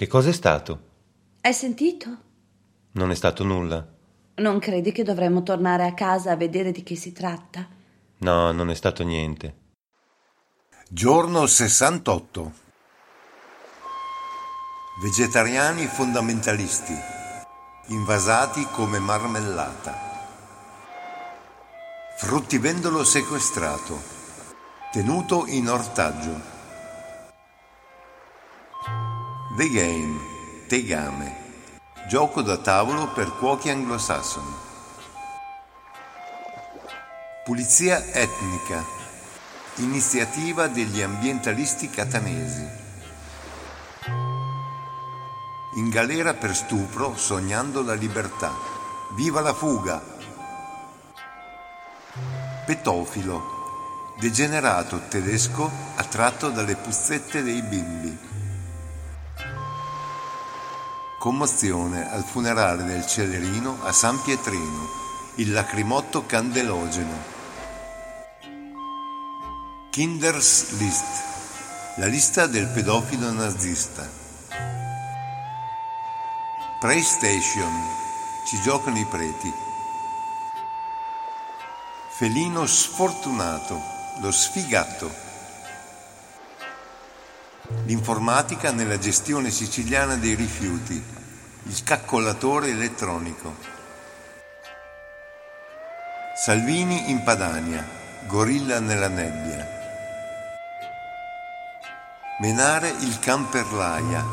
Che cos'è stato? Hai sentito? Non è stato nulla. Non credi che dovremmo tornare a casa a vedere di che si tratta? No, non è stato niente. Giorno 68. Vegetariani fondamentalisti, invasati come marmellata. Fruttivendolo sequestrato, tenuto in ortaggio. The Game, Tegame, gioco da tavolo per cuochi anglosassoni. Pulizia etnica, iniziativa degli ambientalisti catanesi. In galera per stupro, sognando la libertà. Viva la fuga! Petofilo, degenerato tedesco attratto dalle puzzette dei bimbi. Commozione al funerale del Celerino a San Pietrino, il lacrimotto candelogeno. Kinders List, la lista del pedofilo nazista. PlayStation, ci giocano i preti. Felino sfortunato, lo sfigato. L'informatica nella gestione siciliana dei rifiuti, il calcolatore elettronico. Salvini in Padania, gorilla nella nebbia. Menare il camperlaia,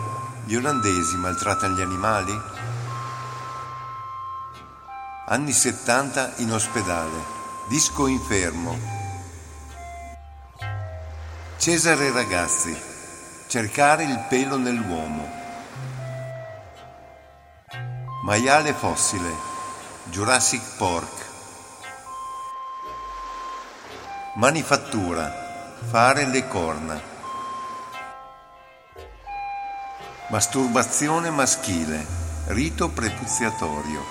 gli olandesi maltrattano gli animali? Anni 70 in ospedale, disco infermo. Cesare Ragazzi, Cercare il pelo nell'uomo. Maiale fossile. Jurassic Pork. Manifattura. Fare le corna. Masturbazione maschile. Rito prepuziatorio.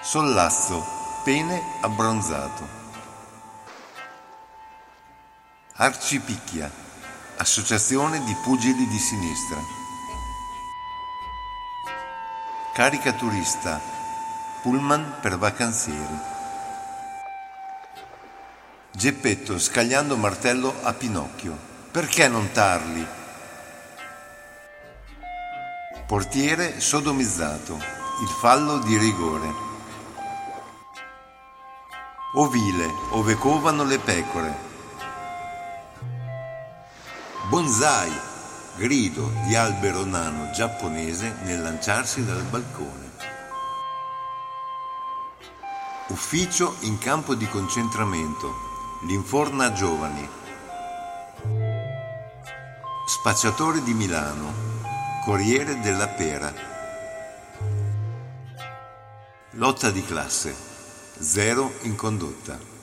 Sollazzo. Pene abbronzato. Arcipicchia, associazione di pugili di sinistra. Caricaturista, pullman per vacanzieri. Geppetto scagliando martello a Pinocchio. Perché non tarli? Portiere sodomizzato, il fallo di rigore. Ovile, ove covano le pecore, Bonsai, grido di albero nano giapponese nel lanciarsi dal balcone. Ufficio in campo di concentramento, l'inforna giovani. Spacciatore di Milano, Corriere della Pera. Lotta di classe, zero in condotta.